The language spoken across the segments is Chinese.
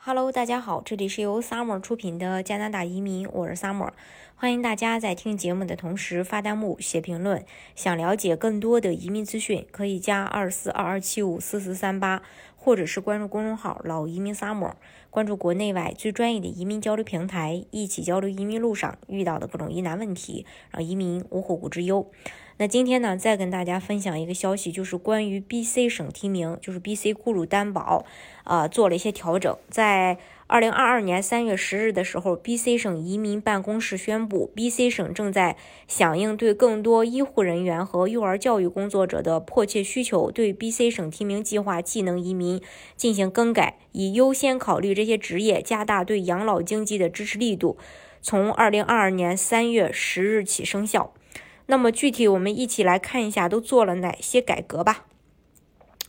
Hello，大家好，这里是由 Summer 出品的加拿大移民，我是 Summer，欢迎大家在听节目的同时发弹幕、写评论。想了解更多的移民资讯，可以加二四二二七五四四三八，或者是关注公众号“老移民 Summer”，关注国内外最专业的移民交流平台，一起交流移民路上遇到的各种疑难问题，让移民无后顾之忧。那今天呢，再跟大家分享一个消息，就是关于 BC 省提名，就是 BC 雇主担保，啊，做了一些调整。在二零二二年三月十日的时候，BC 省移民办公室宣布，BC 省正在响应对更多医护人员和幼儿教育工作者的迫切需求，对 BC 省提名计划技能移民进行更改，以优先考虑这些职业，加大对养老经济的支持力度，从二零二二年三月十日起生效。那么具体我们一起来看一下都做了哪些改革吧。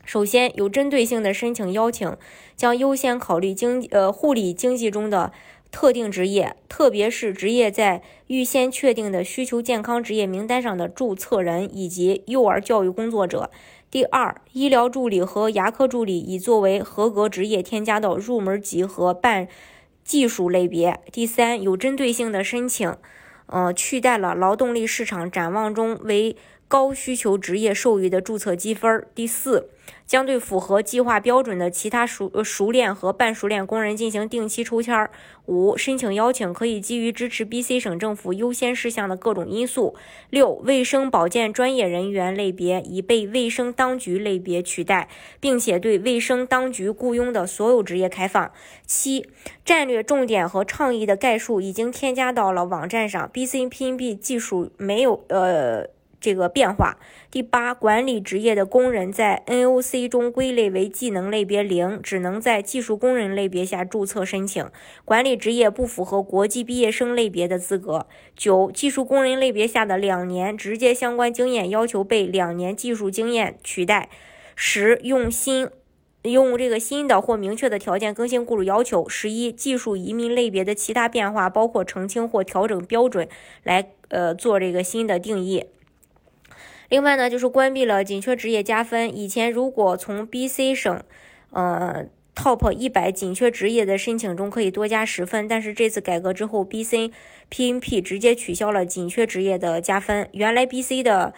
首先，有针对性的申请邀请，将优先考虑经呃护理经济中的特定职业，特别是职业在预先确定的需求健康职业名单上的注册人以及幼儿教育工作者。第二，医疗助理和牙科助理已作为合格职业添加到入门级和半技术类别。第三，有针对性的申请。呃，取代了劳动力市场展望中为高需求职业授予的注册积分。第四，将对符合计划标准的其他熟熟练和半熟练工人进行定期抽签。五，申请邀请可以基于支持 BC 省政府优先事项的各种因素。六，卫生保健专业人员类别已被卫生当局类别取代，并且对卫生当局雇佣的所有职业开放。七，战略重点和倡议的概述已经添加到了网站上。BCPNB 技术没有呃。这个变化。第八，管理职业的工人在 NOC 中归类为技能类别零，只能在技术工人类别下注册申请。管理职业不符合国际毕业生类别的资格。九，技术工人类别下的两年直接相关经验要求被两年技术经验取代。十，用新用这个新的或明确的条件更新雇主要求。十一，技术移民类别的其他变化包括澄清或调整标准，来呃做这个新的定义。另外呢，就是关闭了紧缺职业加分。以前如果从 BC 省，呃 Top 一百紧缺职业的申请中可以多加十分，但是这次改革之后，BC PNP 直接取消了紧缺职业的加分。原来 BC 的，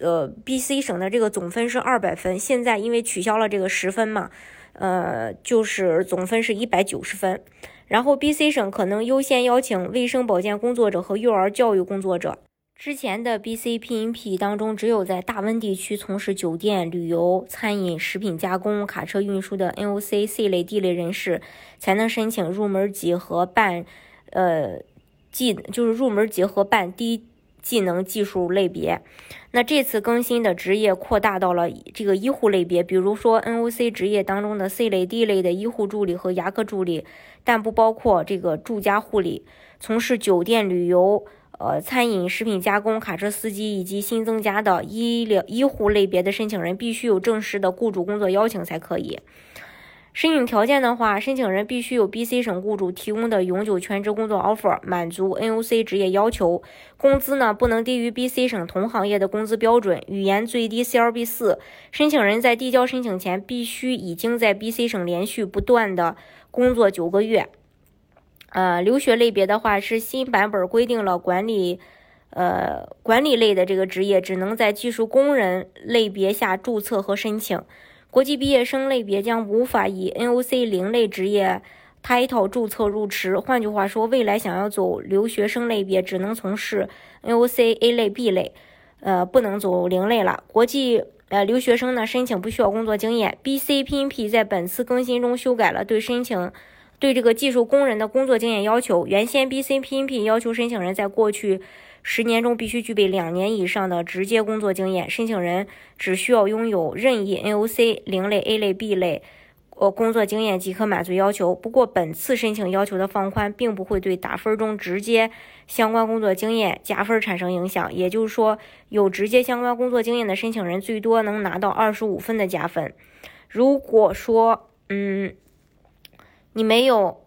呃 BC 省的这个总分是二百分，现在因为取消了这个十分嘛，呃，就是总分是一百九十分。然后 BC 省可能优先邀请卫生保健工作者和幼儿教育工作者。之前的 BC PNP 当中，只有在大温地区从事酒店、旅游、餐饮、食品加工、卡车运输的 NOC C 类、D 类人士，才能申请入门级和半，呃，技就是入门级和半低技能技术类别。那这次更新的职业扩大到了这个医护类别，比如说 NOC 职业当中的 C 类、D 类的医护助理和牙科助理，但不包括这个住家护理，从事酒店、旅游。呃，餐饮、食品加工、卡车司机以及新增加的医疗医护类别的申请人，必须有正式的雇主工作邀请才可以。申请条件的话，申请人必须有 BC 省雇主提供的永久全职工作 offer，满足 NOC 职业要求。工资呢，不能低于 BC 省同行业的工资标准。语言最低 CLB 四。申请人在递交申请前，必须已经在 BC 省连续不断的工作九个月。呃，留学类别的话是新版本规定了管理，呃，管理类的这个职业只能在技术工人类别下注册和申请。国际毕业生类别将无法以 NOC 零类职业 title 注册入池。换句话说，未来想要走留学生类别，只能从事 NOC A 类 B 类，呃，不能走零类了。国际呃留学生呢，申请不需要工作经验。BC PNP 在本次更新中修改了对申请。对这个技术工人的工作经验要求，原先 BC PNP 要求申请人在过去十年中必须具备两年以上的直接工作经验，申请人只需要拥有任意 NOC 零类、A 类、B 类呃工作经验即可满足要求。不过，本次申请要求的放宽，并不会对打分中直接相关工作经验加分产生影响。也就是说，有直接相关工作经验的申请人最多能拿到二十五分的加分。如果说，嗯。你没有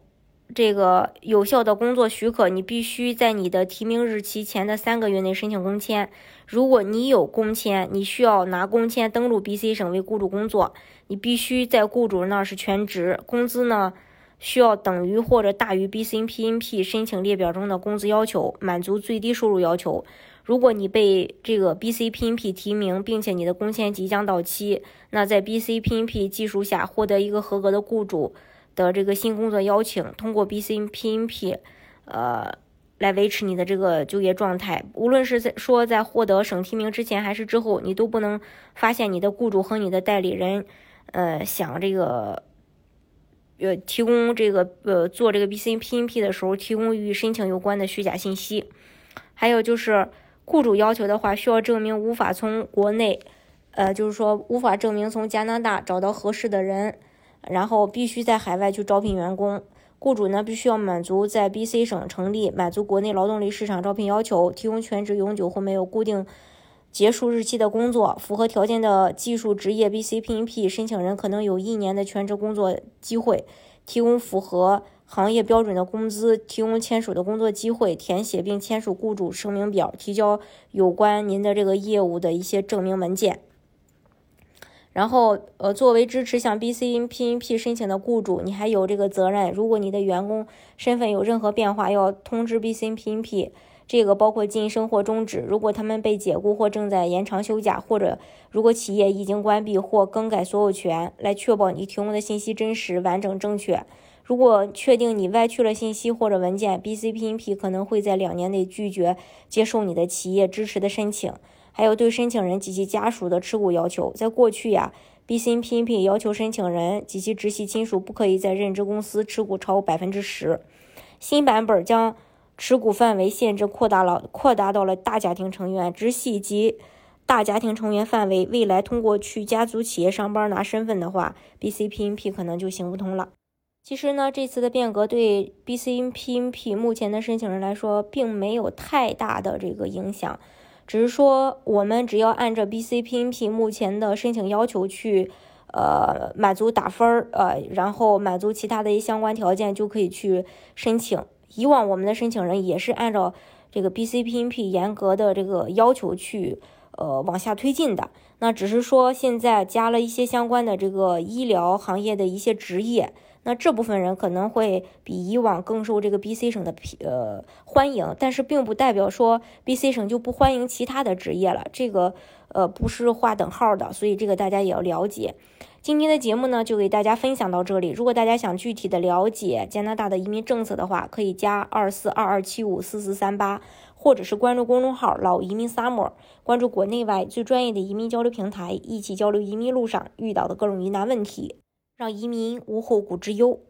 这个有效的工作许可，你必须在你的提名日期前的三个月内申请工签。如果你有工签，你需要拿工签登录 BC 省为雇主工作，你必须在雇主那儿是全职，工资呢，需要等于或者大于 BCPNP 申请列表中的工资要求，满足最低收入要求。如果你被这个 BCPNP 提名，并且你的工签即将到期，那在 BCPNP 技术下获得一个合格的雇主的这个新工作邀请，通过 BCPNP，呃，来维持你的这个就业状态。无论是在说在获得省提名之前还是之后，你都不能发现你的雇主和你的代理人，呃，想这个。呃，提供这个呃做这个 BCPNP 的时候，提供与申请有关的虚假信息。还有就是，雇主要求的话，需要证明无法从国内，呃，就是说无法证明从加拿大找到合适的人，然后必须在海外去招聘员工。雇主呢，必须要满足在 BC 省成立，满足国内劳动力市场招聘要求，提供全职、永久或没有固定。结束日期的工作，符合条件的技术职业 BCPNP 申请人可能有一年的全职工作机会，提供符合行业标准的工资，提供签署的工作机会，填写并签署雇主声明表，提交有关您的这个业务的一些证明文件。然后，呃，作为支持向 BCPNP 申请的雇主，你还有这个责任，如果你的员工身份有任何变化，要通知 BCPNP。这个包括晋升或终止，如果他们被解雇或正在延长休假，或者如果企业已经关闭或更改所有权，来确保你提供的信息真实、完整、正确。如果确定你歪曲了信息或者文件，BCPNP 可能会在两年内拒绝接受你的企业支持的申请。还有对申请人及其家属的持股要求，在过去呀，BCPNP 要求申请人及其直系亲属不可以在任职公司持股超过百分之十。新版本将。持股范围限制扩大了，扩大到了大家庭成员、直系及大家庭成员范围。未来通过去家族企业上班拿身份的话，BCPNP 可能就行不通了。其实呢，这次的变革对 BCPNP 目前的申请人来说，并没有太大的这个影响，只是说我们只要按照 BCPNP 目前的申请要求去，呃，满足打分儿，呃，然后满足其他的一些相关条件，就可以去申请。以往我们的申请人也是按照这个 BCPNP 严格的这个要求去呃往下推进的，那只是说现在加了一些相关的这个医疗行业的一些职业，那这部分人可能会比以往更受这个 BC 省的呃欢迎，但是并不代表说 BC 省就不欢迎其他的职业了，这个呃不是划等号的，所以这个大家也要了解。今天的节目呢，就给大家分享到这里。如果大家想具体的了解加拿大的移民政策的话，可以加二四二二七五四四三八，或者是关注公众号“老移民 summer”，关注国内外最专业的移民交流平台，一起交流移民路上遇到的各种疑难问题，让移民无后顾之忧。